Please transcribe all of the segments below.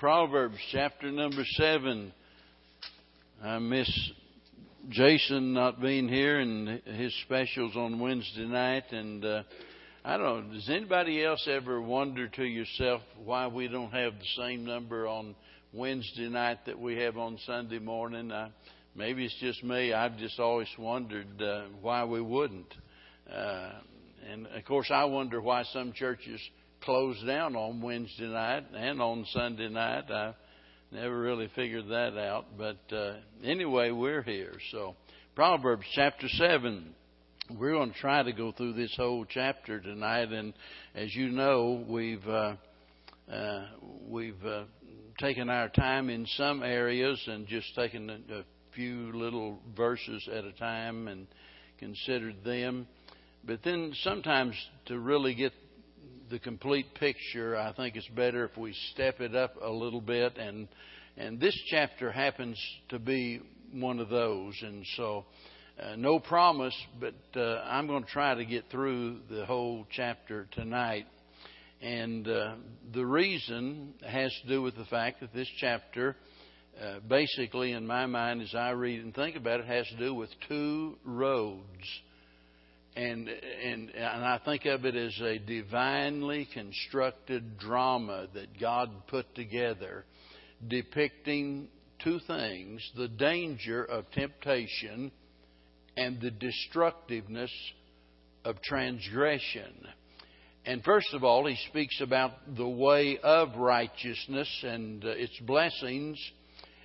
Proverbs chapter number seven. I miss Jason not being here and his specials on Wednesday night. And uh, I don't know, does anybody else ever wonder to yourself why we don't have the same number on Wednesday night that we have on Sunday morning? I, maybe it's just me. I've just always wondered uh, why we wouldn't. Uh, and of course, I wonder why some churches closed down on Wednesday night and on Sunday night. I never really figured that out. But uh, anyway, we're here. So, Proverbs chapter 7. We're going to try to go through this whole chapter tonight. And as you know, we've. Uh, uh, we've uh, taken our time in some areas and just taken a, a few little verses at a time and considered them. But then sometimes to really get the complete picture, I think it's better if we step it up a little bit. And and this chapter happens to be one of those. And so, uh, no promise, but uh, I'm going to try to get through the whole chapter tonight. And uh, the reason has to do with the fact that this chapter, uh, basically, in my mind, as I read and think about it, has to do with two roads and and and I think of it as a divinely constructed drama that God put together depicting two things the danger of temptation and the destructiveness of transgression. And first of all, he speaks about the way of righteousness and uh, its blessings.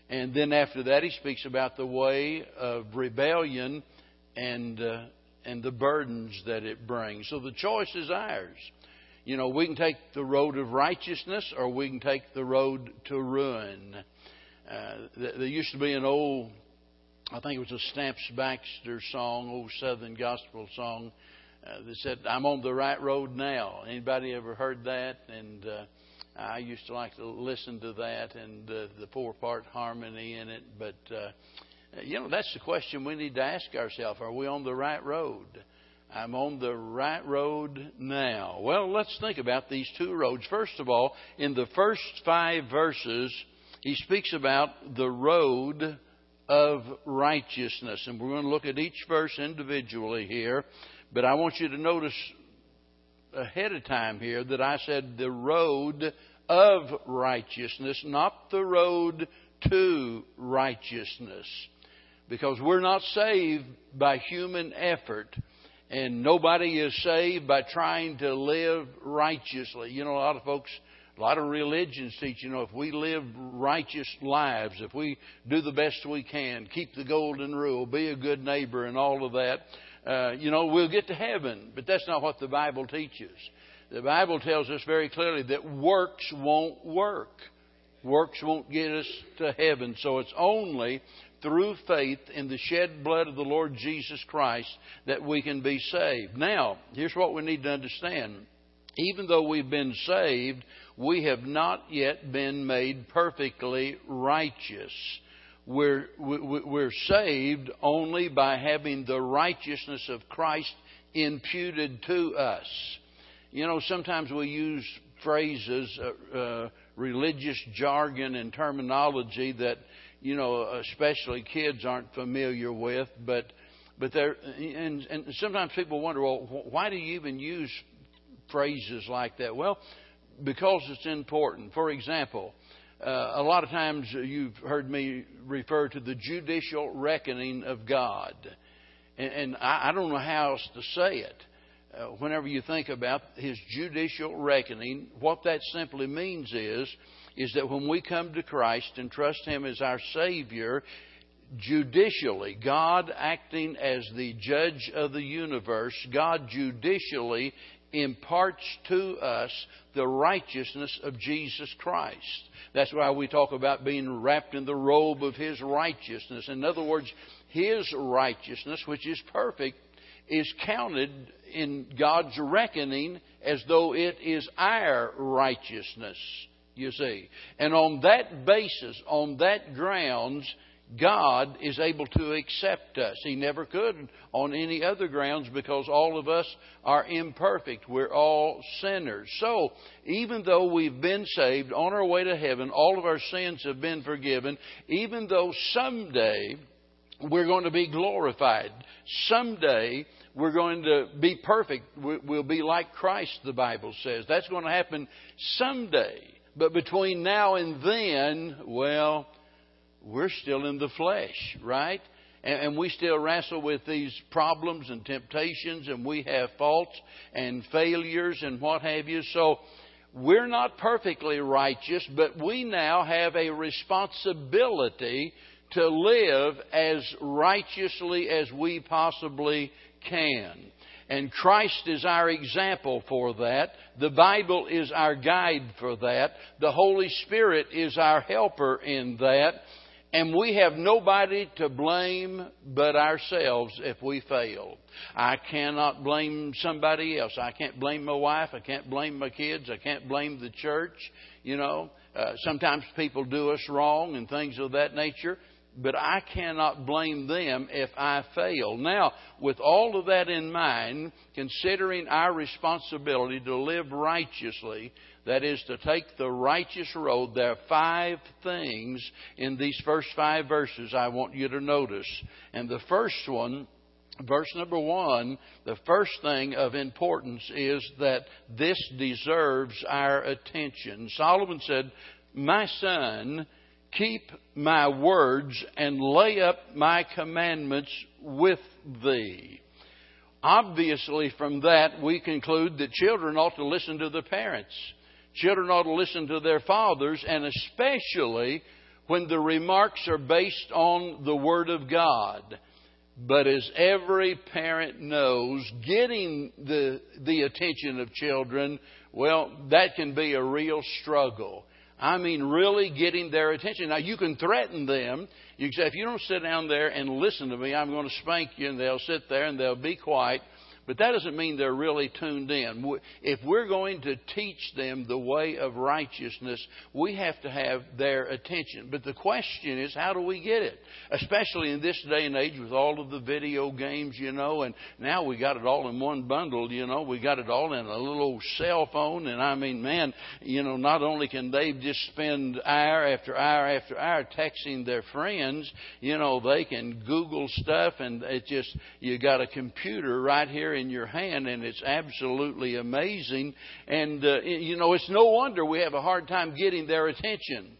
And then after that, he speaks about the way of rebellion and uh, and the burdens that it brings. So the choice is ours. You know, we can take the road of righteousness or we can take the road to ruin. Uh, there used to be an old, I think it was a Stamps Baxter song, old Southern gospel song, uh, that said, "I'm on the right road now." Anybody ever heard that? And uh, I used to like to listen to that and uh, the four-part harmony in it, but. Uh, you know, that's the question we need to ask ourselves. Are we on the right road? I'm on the right road now. Well, let's think about these two roads. First of all, in the first five verses, he speaks about the road of righteousness. And we're going to look at each verse individually here. But I want you to notice ahead of time here that I said the road of righteousness, not the road to righteousness because we're not saved by human effort. And nobody is saved by trying to live righteously. You know, a lot of folks, a lot of religions teach, you know, if we live righteous lives, if we do the best we can, keep the golden rule, be a good neighbor, and all of that, uh, you know, we'll get to heaven. But that's not what the Bible teaches. The Bible tells us very clearly that works won't work. Works won't get us to heaven. So it's only through faith in the shed blood of the Lord Jesus Christ that we can be saved. Now, here's what we need to understand. Even though we've been saved, we have not yet been made perfectly righteous. We're, we're saved only by having the righteousness of Christ imputed to us. You know, sometimes we use phrases, uh, uh, religious jargon and terminology that you know, especially kids aren't familiar with. But but there, and, and sometimes people wonder, well, why do you even use phrases like that? Well, because it's important. For example, uh, a lot of times you've heard me refer to the judicial reckoning of God, and, and I, I don't know how else to say it. Uh, whenever you think about His judicial reckoning, what that simply means is is that when we come to Christ and trust Him as our Savior, judicially, God acting as the judge of the universe, God judicially imparts to us the righteousness of Jesus Christ. That's why we talk about being wrapped in the robe of His righteousness. In other words, His righteousness, which is perfect, is counted in God's reckoning as though it is our righteousness you see. And on that basis, on that grounds, God is able to accept us. He never could on any other grounds because all of us are imperfect. We're all sinners. So, even though we've been saved on our way to heaven, all of our sins have been forgiven, even though someday we're going to be glorified, someday we're going to be perfect. We'll be like Christ, the Bible says. That's going to happen someday. But between now and then, well, we're still in the flesh, right? And, and, we still wrestle with these problems and temptations, and we have faults and failures and what have you. So we're not perfectly righteous, but we now have a responsibility to live as righteously as we possibly can. And Christ is our example for that. The Bible is our guide for that. The Holy Spirit is our helper in that. And we have nobody to blame but ourselves if we fail. I cannot blame somebody else. I can't blame my wife. I can't blame my kids. I can't blame the church. You know, uh, sometimes people do us wrong and things of that nature but I cannot blame them if I fail. Now, with all of that in mind, considering our responsibility to live righteously, that is to take the righteous road, there are five things in these first five verses I want you to notice. And the first one, verse number one, the first thing of importance is that this deserves our attention. Solomon said, My son, keep my words and lay up my commandments with thee. Obviously, from that, we conclude that children ought to listen to their parents. Children ought to listen to their fathers, and especially when the remarks are based on the Word of God. But as every parent knows, getting the, the attention of children, well, that can be a real struggle. I mean, really getting their attention. Now, you can threaten them. You can say, if you don't sit down there and listen to me, I'm going to spank you, and they'll sit there and they'll be quiet. But that doesn't mean they're really tuned in. If we're going to teach them the way of righteousness, we have to have their attention. But the question is, how do we get it? Especially in this day and age with all of the video games, you know, and now we got it all in one bundle, you know, we got it all in a little cell phone. And I mean, man, you know, not only can they just spend hour after hour after hour texting their friends, you know, they can Google stuff and it just, you got a computer right here in your hand, and it's absolutely amazing. And, uh, you know, it's no wonder we have a hard time getting their attention.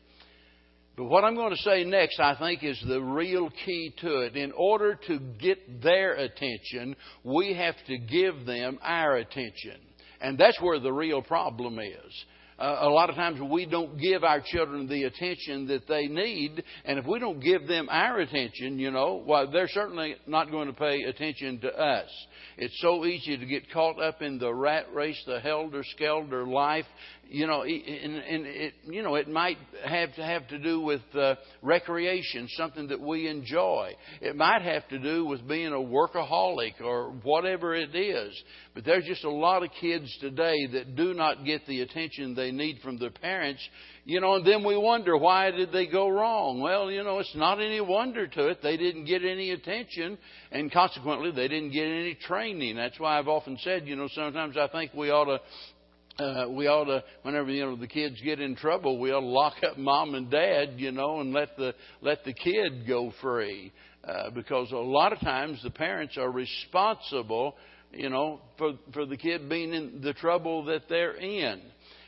But what I'm going to say next, I think, is the real key to it. In order to get their attention, we have to give them our attention. And that's where the real problem is uh, a lot of times we don't give our children the attention that they need. And if we don't give them our attention, you know, well, they're certainly not going to pay attention to us. It's so easy to get caught up in the rat race, the helter skelter life, you know, and, and it, you know, it might have to have to do with uh, recreation, something that we enjoy. It might have to do with being a workaholic or whatever it is. But there's just a lot of kids today that do not get the attention they need from their parents. You know, and then we wonder why did they go wrong? Well, you know, it's not any wonder to it. They didn't get any attention, and consequently, they didn't get any training. That's why I've often said, you know, sometimes I think we ought to uh, we ought to, whenever you know the kids get in trouble, we ought to lock up mom and dad, you know, and let the let the kid go free, uh, because a lot of times the parents are responsible, you know, for for the kid being in the trouble that they're in.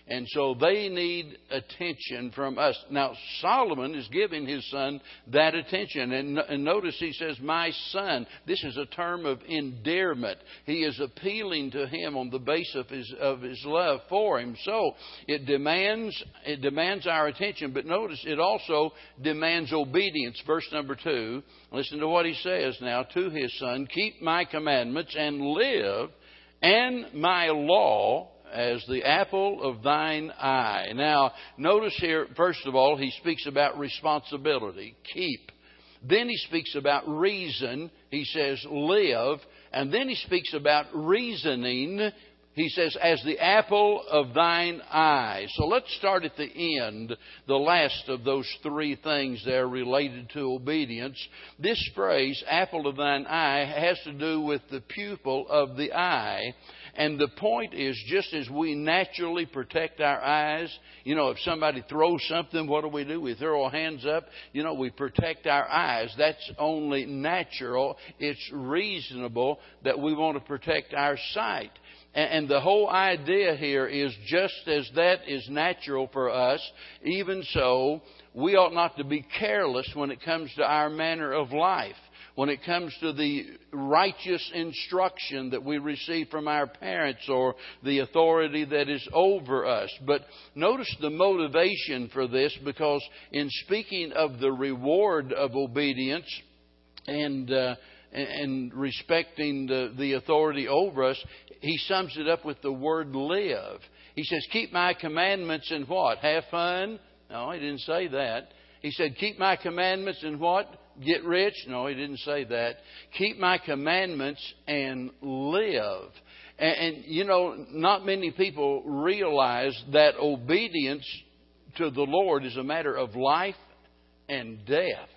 And so they need attention from us. Now, Solomon is giving his son that attention. And, and, notice he says, My son. This is a term of endearment. He is appealing to him on the basis of his, of his love for him. So it demands, it demands our attention. But notice it also demands obedience. Verse number two. Listen to what he says now to his son Keep my commandments and live, and my law as the apple of thine eye. Now, notice here, first of all, he speaks about responsibility, keep. Then he speaks about reason. He says, live. And then he speaks about reasoning. he says, as the apple of thine eye. So let's start at the end, the last of those three things there related to obedience. This phrase, apple of thine eye, has to do with the pupil of the eye. And the point is, just as we naturally protect our eyes, you know, if somebody throws something, what do we do? We throw our hands up. You know, we protect our eyes. That's only natural. It's reasonable that we want to protect our sight. And the whole idea here is just as that is natural for us, even so, we ought not to be careless when it comes to our manner of life. When it comes to the righteous instruction that we receive from our parents or the authority that is over us. But notice the motivation for this because in speaking of the reward of obedience and uh, and respecting the, the authority over us, he sums it up with the word live. He says, Keep my commandments and what? Have fun? No, he didn't say that. He said, Keep my commandments and what? Get rich? No, he didn't say that. Keep my commandments and live. And, and you know, not many people realize that obedience to the Lord is a matter of life and death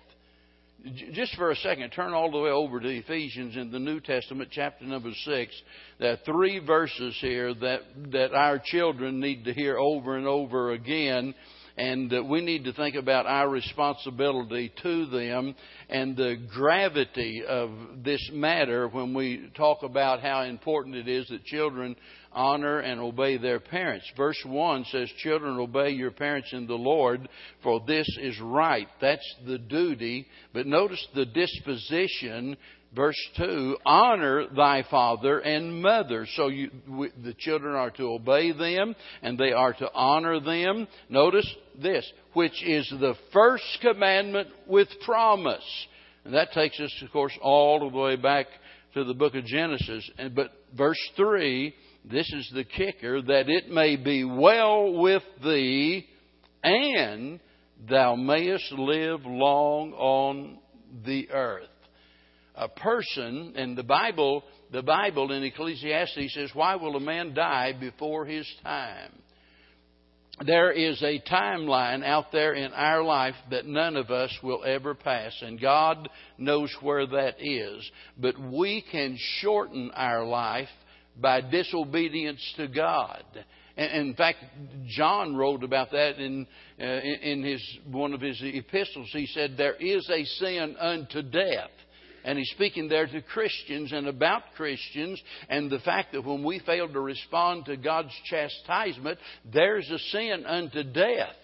just for a second, turn all the way over to Ephesians in the New Testament, chapter number six. There are three verses here that, that our children need to hear over and over again, and uh, we need to think about our responsibility to them and the gravity of this matter when we talk about how important it is that children honor and obey their parents. Verse 1 says, Children, obey your parents in the Lord, for this is right. That's the duty. But notice the disposition. Verse 2 Honor thy father and mother. So you, the children are to obey them and they are to honor them. Notice this, which is the first commandment with promise. And that takes us, of course, all the way back to the book of Genesis. And, but verse 3 this is the kicker, that it may be well with thee and thou mayest live long on the earth. A person, and the Bible, the Bible in Ecclesiastes says, Why will a man die before his time? There is a timeline out there in our life that none of us will ever pass, and God knows where that is. But we can shorten our life by disobedience to God. In fact, John wrote about that in, uh, in his, one of his epistles. He said, There is a sin unto death. And he's speaking there to Christians and about Christians and the fact that when we fail to respond to God's chastisement, there's a sin unto death.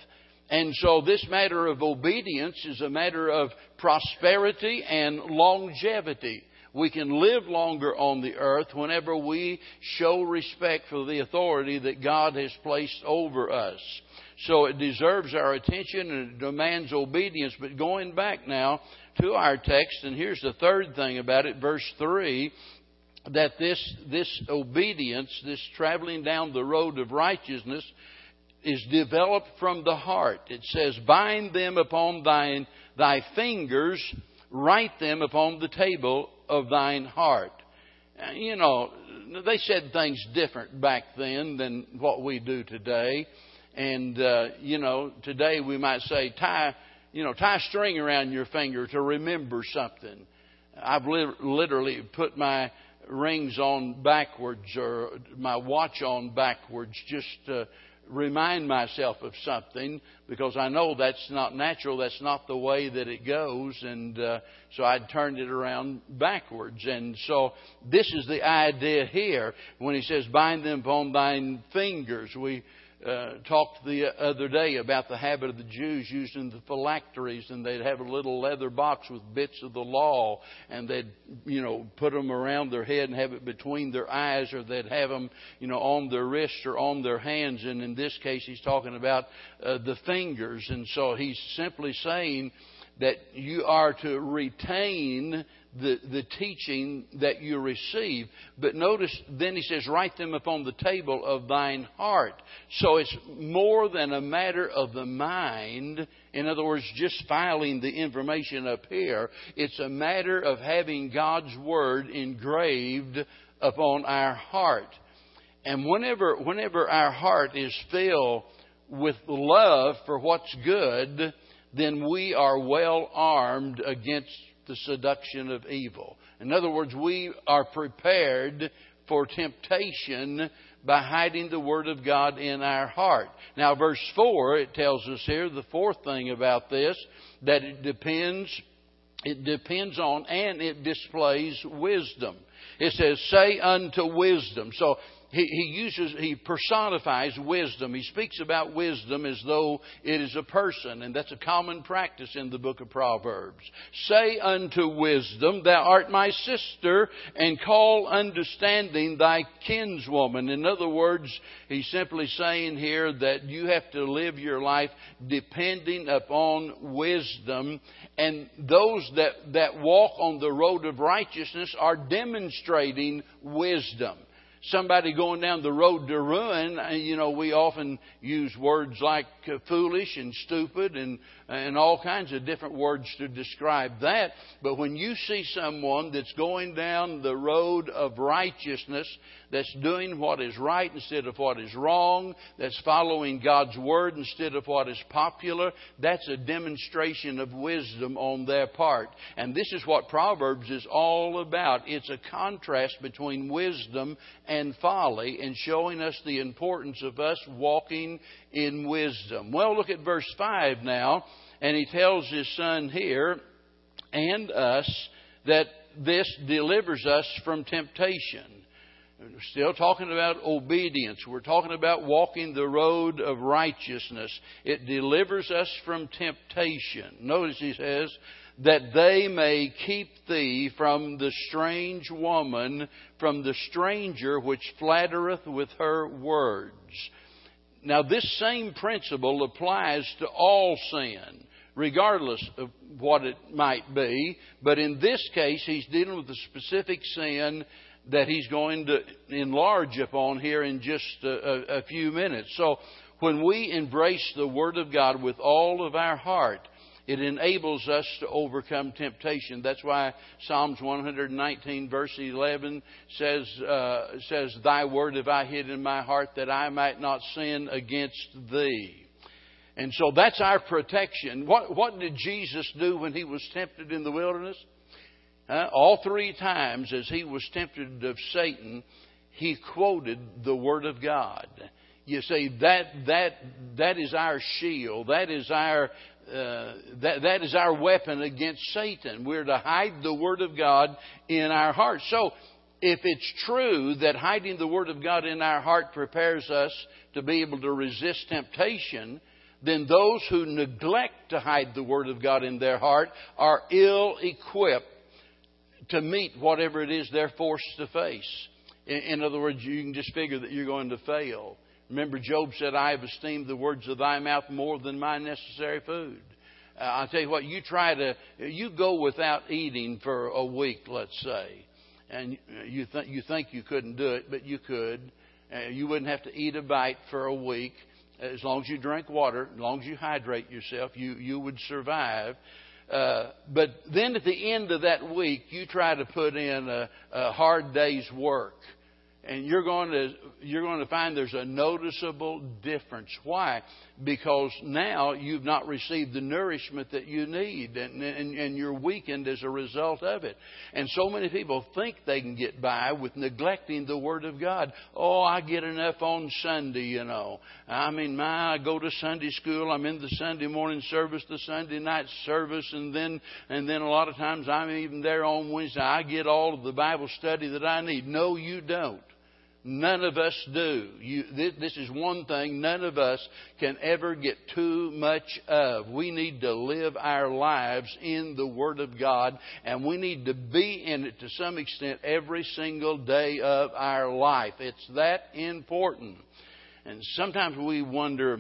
And so this matter of obedience is a matter of prosperity and longevity we can live longer on the earth whenever we show respect for the authority that God has placed over us. So it deserves our attention and it demands obedience. But going back now to our text, and here's the third thing about it, verse 3 that this, this obedience, this traveling down the road of righteousness, is developed from the heart. It says, Bind them upon thine, thy fingers, write them upon the table of thine heart. You know, they said things different back then than what we do today. And, uh, you know, today we might say, tie, you know, tie a string around your finger to remember something. I've li- literally put my rings on backwards or my watch on backwards just to remind myself of something because I know that's not natural. That's not the way that it goes. And uh, so I turned it around backwards. And so this is the idea here when he says, bind them upon thine fingers. We uh, talked the other day about the habit of the Jews using the phylacteries, and they'd have a little leather box with bits of the law, and they'd, you know, put them around their head and have it between their eyes, or they'd have them, you know, on their wrists or on their hands. And in this case, he's talking about uh, the fingers, and so he's simply saying that you are to retain the, the teaching that you receive. But notice, then he says, write them upon the table of thine heart. So it's more than a matter of the mind. In other words, just filing the information up here. It's a matter of having God's Word engraved upon our heart. And whenever, whenever our heart is filled with love for what's good, then we are well armed against the seduction of evil. In other words, we are prepared for temptation by hiding the Word of God in our heart. Now, verse 4, it tells us here the fourth thing about this that it depends, it depends on and it displays wisdom. It says, say unto wisdom. So he, he uses, he personifies wisdom. He speaks about wisdom as though it is a person, and that's a common practice in the book of Proverbs. Say unto wisdom, Thou art my sister, and call understanding thy kinswoman. In other words, he's simply saying here that you have to live your life depending upon wisdom, and those that, that walk on the road of righteousness are demonstrating wisdom somebody going down the road to ruin, uh, you know, we often use words like uh, foolish and stupid and, and all kinds of different words to describe that. But when you see someone that's going down the road of righteousness, that's doing what is right instead of what is wrong, that's following God's word instead of what is popular, that's a demonstration of wisdom on their part. And this is what Proverbs is all about. It's a contrast between wisdom and folly and showing us the importance of us walking in wisdom. Well, look at verse 5 now, and he tells his son here and us that this delivers us from temptation. Still talking about obedience. We're talking about walking the road of righteousness. It delivers us from temptation. Notice he says, that they may keep thee from the strange woman, from the stranger which flattereth with her words. Now, this same principle applies to all sin, regardless of what it might be. But in this case, he's dealing with a specific sin that he's going to enlarge upon here in just a, a, few minutes. So, when we embrace the Word of God with all of our heart, it enables us to overcome temptation. That's why Psalms 119, verse 11 says, uh, says, Thy word have I hid in my heart that I might not sin against thee. And so that's our protection. What, what did Jesus do when he was tempted in the wilderness? Uh, all three times as he was tempted of Satan, he quoted the Word of God. You see, that, that, that is our shield. That is our, uh, that, that is our weapon against Satan. We're to hide the Word of God in our hearts. So, if it's true that hiding the Word of God in our heart prepares us to be able to resist temptation, then those who neglect to hide the Word of God in their heart are ill equipped to meet whatever it is they're forced to face. In, in other words, you can just figure that you're going to fail. Remember, Job said, I have esteemed the words of thy mouth more than my necessary food. Uh, I'll tell you what, you try to, you go without eating for a week, let's say, and you, th- you think you couldn't do it, but you could. Uh, you wouldn't have to eat a bite for a week. As long as you drink water, as long as you hydrate yourself, you, you would survive. Uh, but then at the end of that week, you try to put in a, a hard day's work and you're going to you're going to find there's a noticeable difference. Why? Because now you've not received the nourishment that you need, and, and, and you're weakened as a result of it. And so many people think they can get by with neglecting the Word of God. Oh, I get enough on Sunday, you know. I mean, my I go to Sunday school. I'm in the Sunday morning service, the Sunday night service, and then and then a lot of times I'm even there on Wednesday. I get all of the Bible study that I need. No, you don't. None of us do. You, this is one thing none of us can ever get too much of. We need to live our lives in the Word of God, and we need to be in it to some extent every single day of our life. It's that important. And sometimes we wonder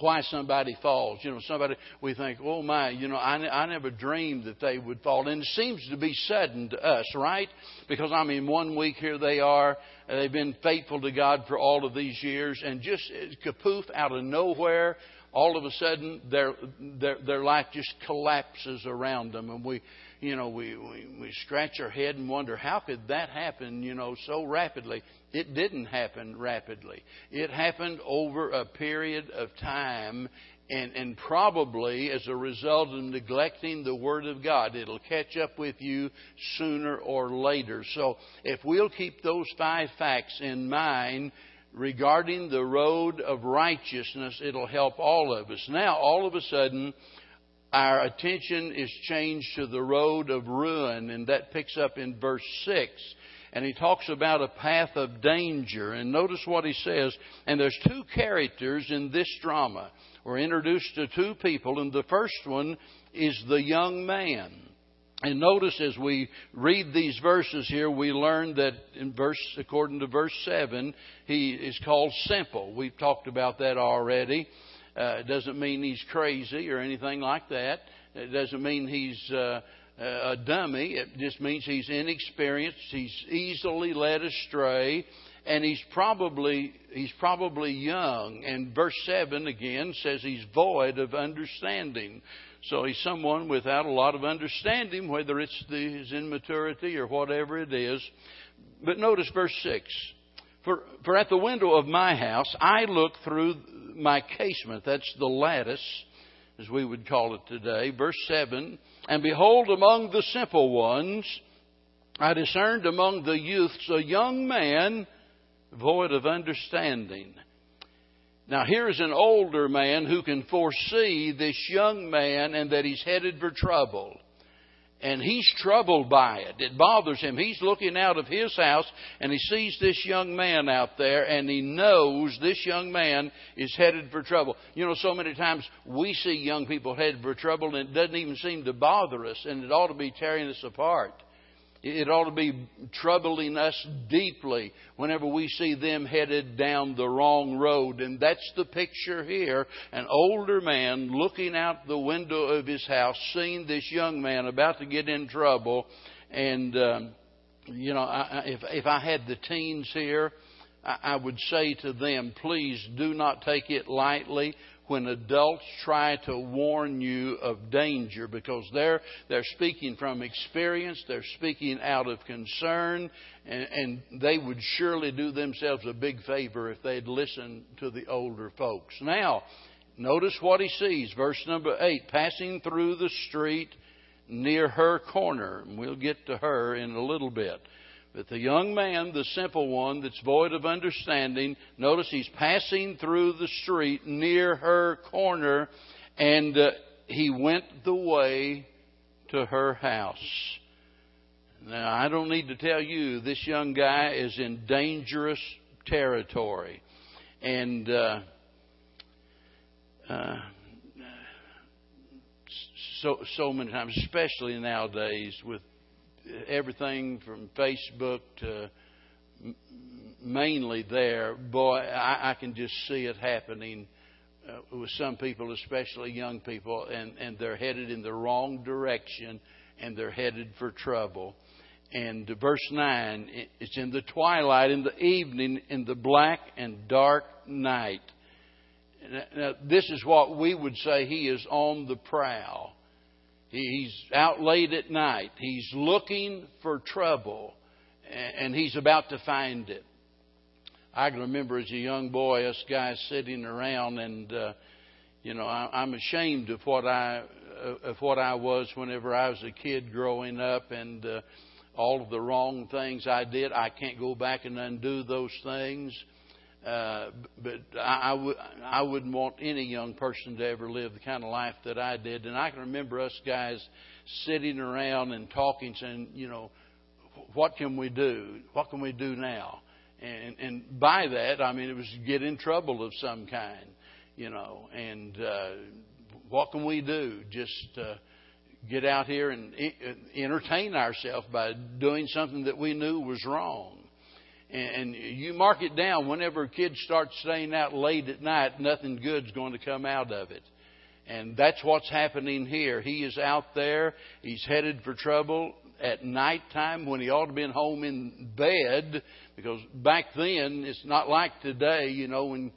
why somebody falls. You know, somebody, we think, oh my, you know, I, I never dreamed that they would fall. And it seems to be sudden to us, right? Because, I mean, one week here they are, they've been faithful to God for all of these years, and just uh, kapoof out of nowhere, all of a sudden their their their life just collapses around them, and we you know, we, we, we scratch our head and wonder how could that happen, you know, so rapidly. It didn't happen rapidly. It happened over a period of time and, and probably as a result of neglecting the Word of God. It'll catch up with you sooner or later. So if we'll keep those five facts in mind, regarding the road of righteousness, it'll help all of us. Now, all of a sudden, our attention is changed to the road of ruin, and that picks up in verse 6. And he talks about a path of danger. And notice what he says. And there's two characters in this drama. We're introduced to two people, and the first one is the young man. And notice as we read these verses here, we learn that in verse, according to verse 7, he is called simple. We've talked about that already. Uh, it doesn't mean he's crazy or anything like that. It doesn't mean he's uh, a dummy. It just means he's inexperienced. He's easily led astray, and he's probably he's probably young. And verse seven again says he's void of understanding. So he's someone without a lot of understanding, whether it's the, his immaturity or whatever it is. But notice verse six. For, for at the window of my house I look through my casement. That's the lattice, as we would call it today. Verse 7 And behold, among the simple ones, I discerned among the youths a young man void of understanding. Now, here's an older man who can foresee this young man and that he's headed for trouble and he's troubled by it. It bothers him. He's looking out of his house and he sees this young man out there and he knows this young man is headed for trouble. You know, so many times we see young people headed for trouble and it doesn't even seem to bother us and it ought to be tearing us apart. It ought to be troubling us deeply whenever we see them headed down the wrong road. And that's the picture here. An older man looking out the window of his house, seeing this young man about to get in trouble. And, um, you know, I, if, if I had the teens here, I, I would say to them, please do not take it lightly when adults try to warn you of danger because they're, they're speaking from experience, they're speaking out of concern, and, and they would surely do themselves a big favor if they'd listen to the older folks. Now, notice what he sees. Verse number 8 passing through the street near her corner. We'll get to her in a little bit. But the young man, the simple one that's void of understanding, notice he's passing through the street near her corner, and uh, he went the way to her house. Now, I don't need to tell you, this young guy is in dangerous territory. And uh, uh, so, so many times, especially nowadays with everything from Facebook to mainly there, boy, I, I can just see it happening uh, with some people, especially young people, and, and they're headed in the wrong direction and they're headed for trouble. And verse 9, it's in the twilight, in the evening, in the black and dark night. Now, this is what we would say he is on the prowl. He's out late at night. He's looking for trouble, and he's about to find it. I can remember as a young boy, us guys sitting around, and uh, you know, I, I'm ashamed of what I uh, of what I was whenever I was a kid growing up, and uh, all of the wrong things I did. I can't go back and undo those things. Uh, but I, I, w- I wouldn't want any young person to ever live the kind of life that I did. And I can remember us guys sitting around and talking, saying, you know, what can we do? What can we do now? And, and by that, I mean it was get in trouble of some kind, you know. And uh, what can we do? Just uh, get out here and entertain ourselves by doing something that we knew was wrong. And you mark it down whenever a kid starts staying out late at night, nothing good's going to come out of it. And that's what's happening here. He is out there. He's headed for trouble at night time when he ought to be in home in bed because back then it's not like today, you know, when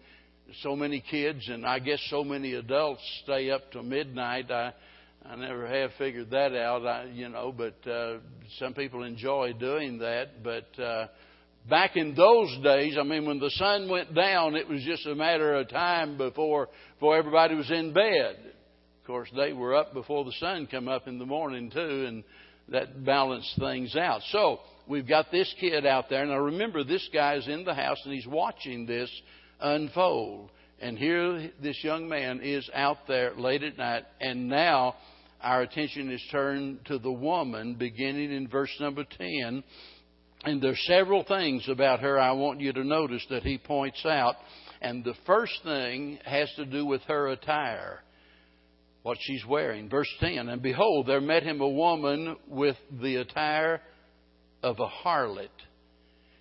so many kids and I guess so many adults stay up till midnight. I I never have figured that out. I, you know, but uh, some people enjoy doing that. But uh, back in those days, I mean, when the sun went down, it was just a matter of time before before everybody was in bed. Of course, they were up before the sun come up in the morning too, and that balanced things out. So we've got this kid out there. Now remember, this guy's in the house and he's watching this unfold. And here this young man is out there late at night, and now our attention is turned to the woman beginning in verse number 10. And there's several things about her I want you to notice that he points out. And the first thing has to do with her attire, what she's wearing. Verse 10 And behold, there met him a woman with the attire of a harlot.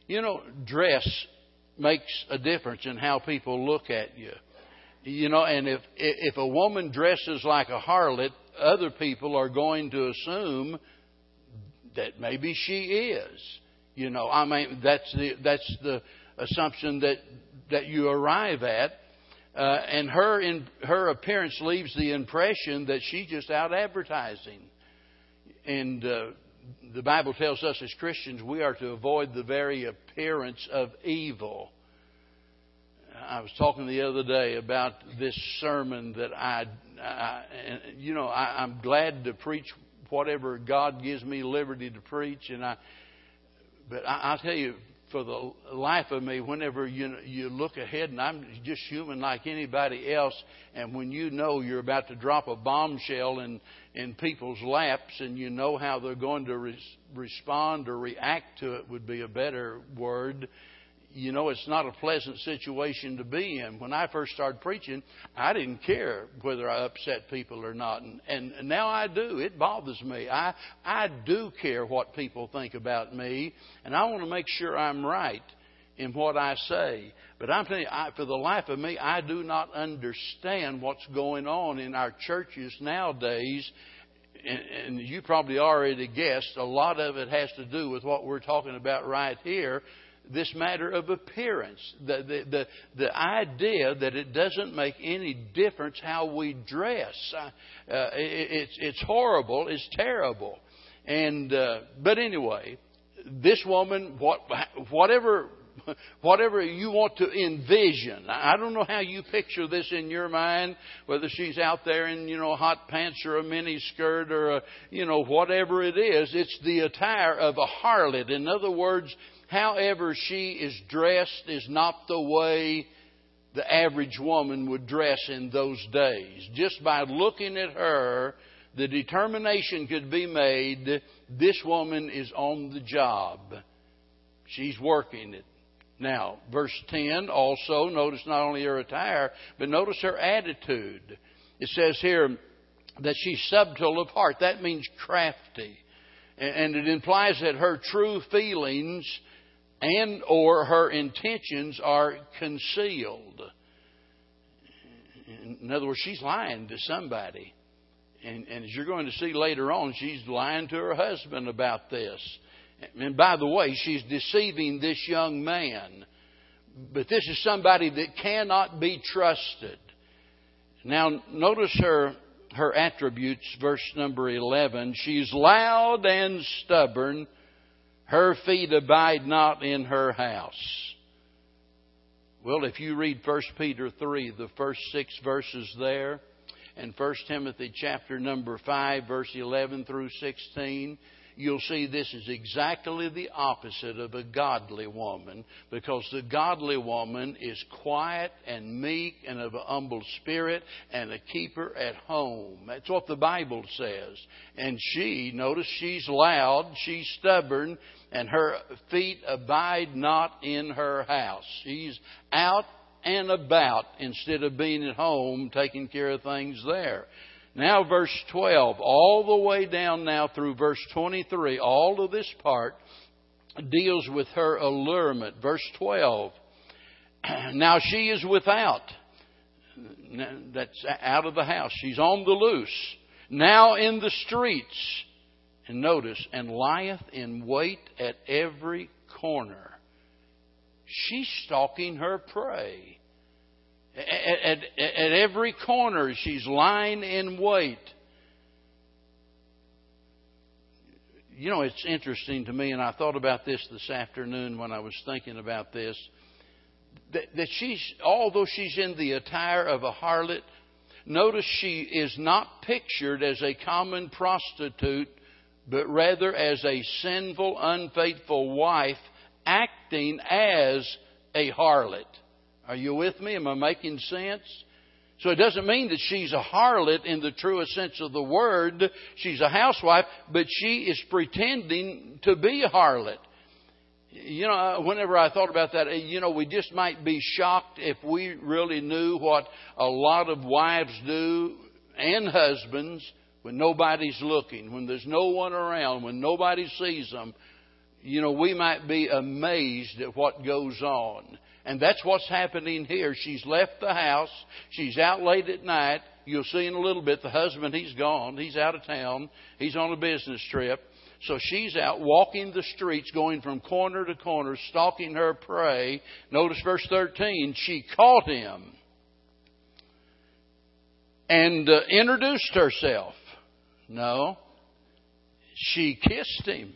You know, dress makes a difference in how people look at you. You know, and if if a woman dresses like a harlot, other people are going to assume that maybe she is. You know, I mean that's the that's the assumption that that you arrive at. Uh, and her in, her appearance leaves the impression that she's just out advertising. And uh, the Bible tells us as Christians we are to avoid the very appearance of evil. I was talking the other day about this sermon that I, I you know, I, I'm glad to preach whatever God gives me liberty to preach, and I. But I, I'll tell you, for the life of me, whenever you you look ahead, and I'm just human like anybody else, and when you know you're about to drop a bombshell in in people's laps, and you know how they're going to re- respond or react to it, would be a better word you know, it's not a pleasant situation to be in. When I first started preaching, I didn't care whether I upset people or not, and, and now I do. It bothers me. I I do care what people think about me, and I want to make sure I'm right in what I say. But I'm telling you, I, for the life of me, I do not understand what's going on in our churches nowadays. And, and you probably already guessed, a lot of it has to do with what we're talking about right here this matter of appearance. The, the, the, the, idea that it doesn't make any difference how we dress. Uh, it, it's, it's horrible. It's terrible. And, uh, but anyway, this woman, what, whatever, whatever you want to envision. I don't know how you picture this in your mind, whether she's out there in, you know, hot pants or a mini skirt or a, you know, whatever it is. It's the attire of a harlot. In other words, however she is dressed is not the way the average woman would dress in those days. Just by looking at her, the determination could be made this woman is on the job. She's working it. Now, verse 10 also, notice not only her attire, but notice her attitude. It says here that she's subtle of heart. That means crafty. And it implies that her true feelings and or her intentions are concealed. In other words, she's lying to somebody. And, and as you're going to see later on, she's lying to her husband about this. And by the way, she's deceiving this young man. But this is somebody that cannot be trusted. Now, notice her, her attributes, verse number 11. She's loud and stubborn her feet abide not in her house. Well, if you read 1 Peter 3, the first six verses there, and 1 Timothy chapter number 5, verse 11 through 16, you'll see this is exactly the opposite of a godly woman because the godly woman is quiet and meek and of a humble spirit and a keeper at home. That's what the Bible says. And she, notice she's loud, she's stubborn, and her feet abide not in her house. She's out and about instead of being at home taking care of things there. Now, verse 12, all the way down now through verse 23, all of this part deals with her allurement. Verse 12, now she is without. That's out of the house. She's on the loose. Now in the streets. And notice, and lieth in wait at every corner. She's stalking her prey. At, at, at every corner, she's lying in wait. You know, it's interesting to me, and I thought about this this afternoon when I was thinking about this. That, that she's, although she's in the attire of a harlot, notice she is not pictured as a common prostitute, but rather as a sinful, unfaithful wife acting as a harlot. Are you with me? Am I making sense? So it doesn't mean that she's a harlot in the truest sense of the word. She's a housewife, but she is pretending to be a harlot. You know, whenever I thought about that, eh, you know, we just might be shocked if we really knew what a lot of wives do and husbands when nobody's looking, when there's no one around, when nobody sees them. You know, we might be amazed at what goes on. And that's what's happening here. She's left the house. She's out late at night. You'll see in a little bit the husband, he's gone. He's out of town. He's on a business trip. So she's out walking the streets, going from corner to corner, stalking her prey. Notice verse 13. She caught him and uh, introduced herself. No. She kissed him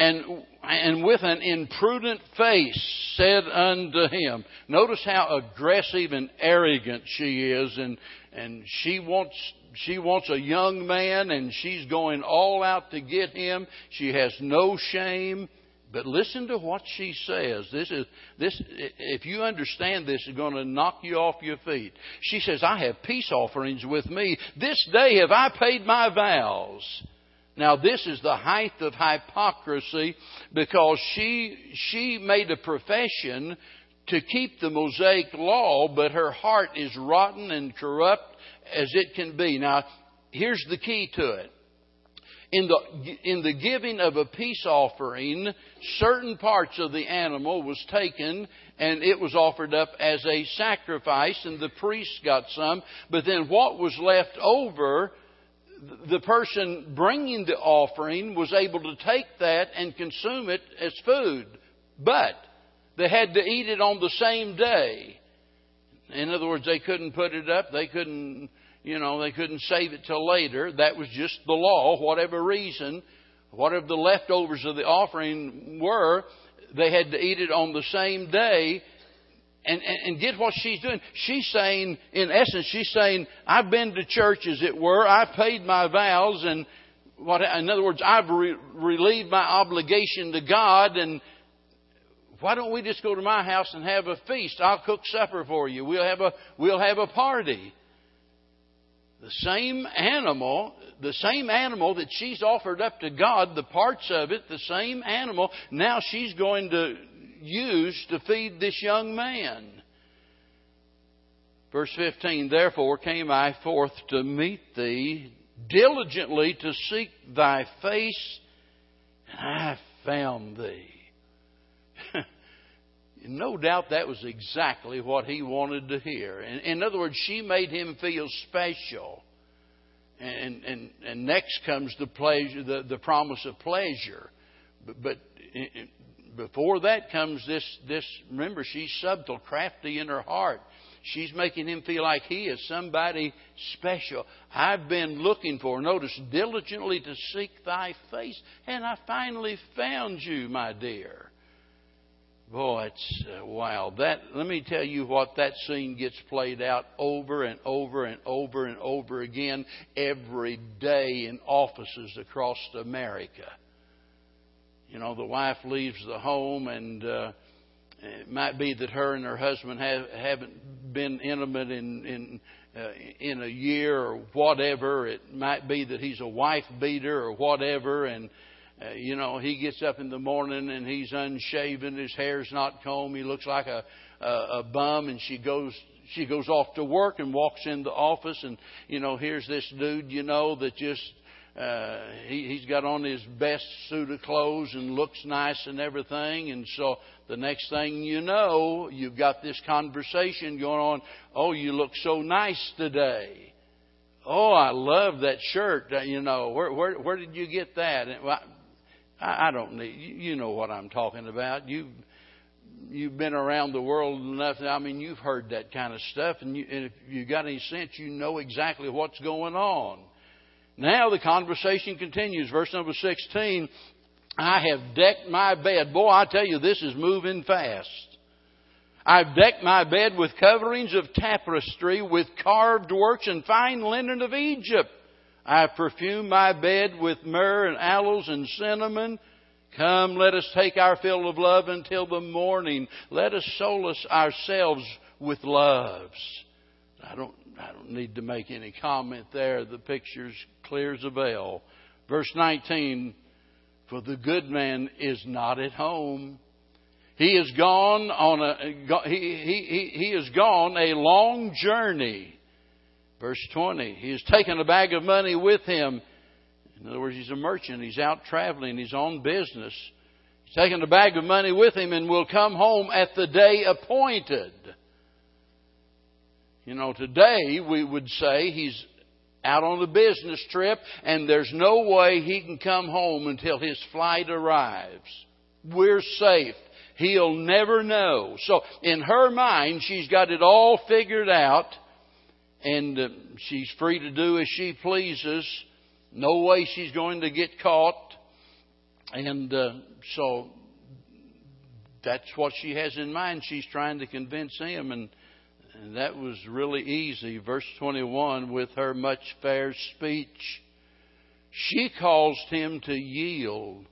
and, and with an imprudent face said unto him, notice how aggressive and arrogant she is, and, and she wants, she wants a young man and she's going all out to get him. She has no shame. But listen to what she says. This is this if you understand this is going to knock you off your feet. She says, I have peace offerings with me. This day have I paid my vows. Now, this is the height of hypocrisy because she, she made a profession to keep the Mosaic law, but her heart is rotten and corrupt as it can be. Now, here's the key to it. In the, in the giving of a peace offering, certain parts of the animal was taken and it was offered up as a sacrifice, and the priest got some. But then what was left over the person bringing the offering was able to take that and consume it as food. But they had to eat it on the same day. In other words, they couldn't put it up. They couldn't, you know, they couldn't save it till later. That was just the law. Whatever reason, whatever the leftovers of the offering were, they had to eat it on the same day and, and, and get what she's doing. She's saying, in essence, she's saying, I've been to church, as it were. I've paid my vows, and what, in other words, I've re- relieved my obligation to God, and why don't we just go to my house and have a feast? I'll cook supper for you. We'll have a, we'll have a party. The same animal, the same animal that she's offered up to God, the parts of it, the same animal, now she's going to use to feed this young man. Verse 15, Therefore came I forth to meet thee, diligently to seek thy face, and I found thee. No doubt that was exactly what he wanted to hear. In, in other words, she made him feel special. And, and, and next comes the pleasure, the, the promise of pleasure. But, but before that comes this, this, remember, she's subtle, crafty in her heart. She's making him feel like he is somebody special. I've been looking for, notice, diligently to seek thy face, and I finally found you, my dear. Boy, it's uh, wow. That let me tell you what that scene gets played out over and over and over and over again every day in offices across America. You know, the wife leaves the home, and uh, it might be that her and her husband have, haven't been intimate in in uh, in a year or whatever. It might be that he's a wife beater or whatever, and uh, you know he gets up in the morning and he's unshaven, his hair's not combed, he looks like a a, a bum, and she goes she goes off to work and walks in the office, and you know here's this dude you know that just uh, he, he's got on his best suit of clothes and looks nice and everything. And so the next thing you know, you've got this conversation going on. Oh, you look so nice today. Oh, I love that shirt. Uh, you know, where where where did you get that? And, well, I, I don't need. You know what I'm talking about. You you've been around the world enough. I mean, you've heard that kind of stuff, and, you, and if you've got any sense, you know exactly what's going on. Now the conversation continues. Verse number 16. I have decked my bed. Boy, I tell you, this is moving fast. I've decked my bed with coverings of tapestry, with carved works and fine linen of Egypt. I have perfumed my bed with myrrh and aloes and cinnamon. Come, let us take our fill of love until the morning. Let us solace ourselves with loves. I don't, I don't need to make any comment there. The picture's clear as a bell. Verse 19, for the good man is not at home. He has gone on a, he, he, he, he has gone a long journey. Verse 20, he has taken a bag of money with him in other words, he's a merchant. He's out traveling. He's on business. He's taking a bag of money with him and will come home at the day appointed. You know, today we would say he's out on a business trip and there's no way he can come home until his flight arrives. We're safe. He'll never know. So in her mind, she's got it all figured out and uh, she's free to do as she pleases no way she's going to get caught. And uh, so that's what she has in mind. She's trying to convince him, and, and that was really easy. Verse 21 with her much fair speech, she caused him to yield.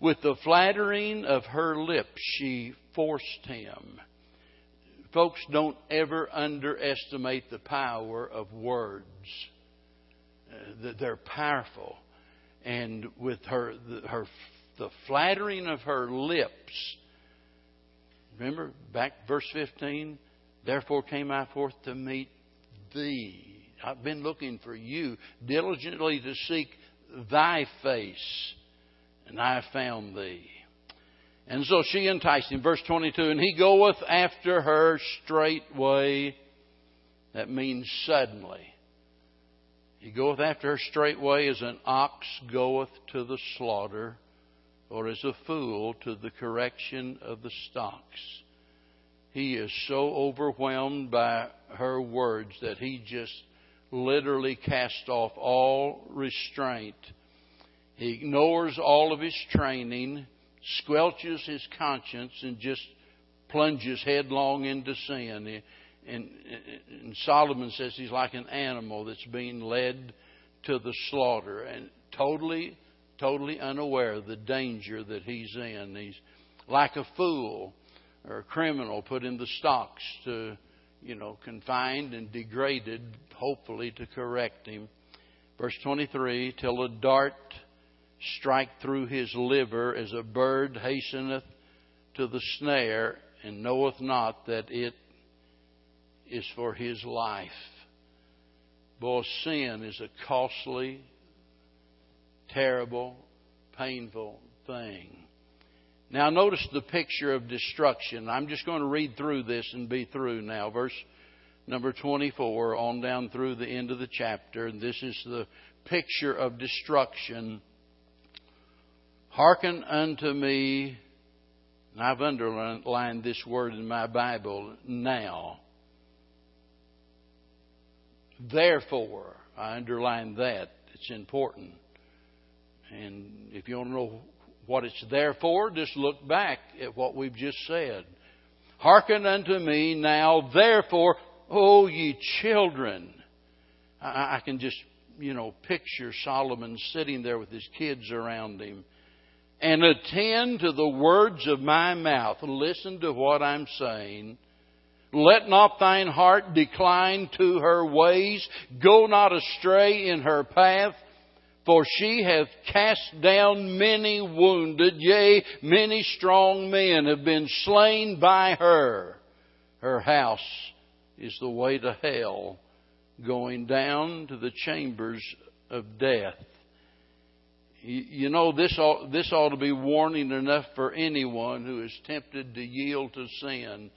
With the flattering of her lips, she forced him. Folks, don't ever underestimate the power of words uh, that they're powerful. And with her, the, her, the flattering of her lips, remember back verse 15, therefore came I forth to meet thee. I've been looking for you diligently to seek thy face, and I found thee. And so she enticed him. Verse 22, and he goeth after her straightway. That means suddenly. He goeth after her straightway as an ox goeth to the slaughter, or as a fool to the correction of the stocks. He is so overwhelmed by her words that he just literally casts off all restraint. He ignores all of his training, squelches his conscience, and just plunges headlong into sin and, and Solomon says he's like an animal that's being led to the slaughter and totally, totally unaware of the danger that he's in. He's like a fool or a criminal put in the stocks to, you know, confined and degraded, hopefully to correct him. Verse 23 Till a dart strike through his liver as a bird hasteneth to the snare and knoweth not that it is for his life. Boy, sin is a costly, terrible, painful thing. Now, notice the picture of destruction. I'm just going to read through this and be through now. Verse number 24 on down through the end of the chapter. And this is the picture of destruction. Hearken unto me. And I've underlined this word in my Bible now. Therefore, I underline that. It's important. And if you want to know what it's there for, just look back at what we've just said. Hearken unto me now, therefore, O ye children. I, I can just, you know, picture Solomon sitting there with his kids around him. And attend to the words of my mouth. Listen to what I'm saying let not thine heart decline to her ways. Go not astray in her path. For she hath cast down many wounded, yea, many strong men have been slain by her. Her house is the way to hell, going down to the chambers of death. You know, this ought, this ought to be warning enough for anyone who is tempted to yield to sin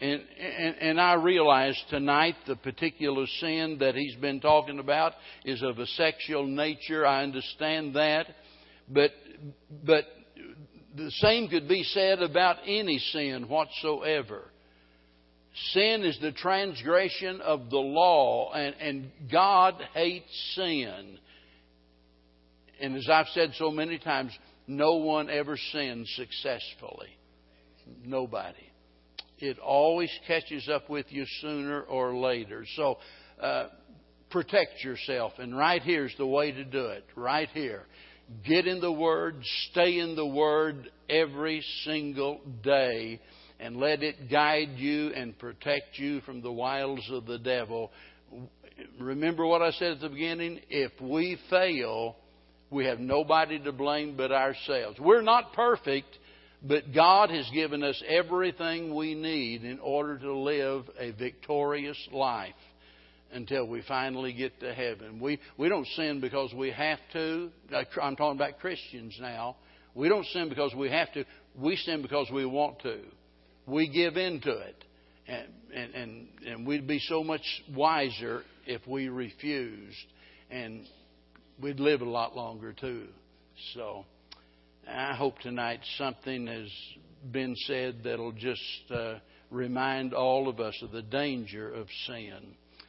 and, and, and I realize tonight the particular sin that he's been talking about is of a sexual nature. I understand that. But, but the same could be said about any sin whatsoever. Sin is the transgression of the law, and, and God hates sin. And as I've said so many times, no one ever sins successfully. Nobody. It always catches up with you sooner or later. So, uh, protect yourself. And right here's the way to do it. Right here. Get in the Word, stay in the Word every single day, and let it guide you and protect you from the wiles of the devil. Remember what I said at the beginning? If we fail, we have nobody to blame but ourselves. We're not perfect, but God has given us everything we need in order to live a victorious life until we finally get to heaven. We, we don't sin because we have to. I'm talking about Christians now. We don't sin because we have to. We sin because we want to. We give in to it. And, and, and, and we'd be so much wiser if we refused. And we'd live a lot longer too. So I hope tonight something has been said that'll just uh, remind all of us of the danger of sin.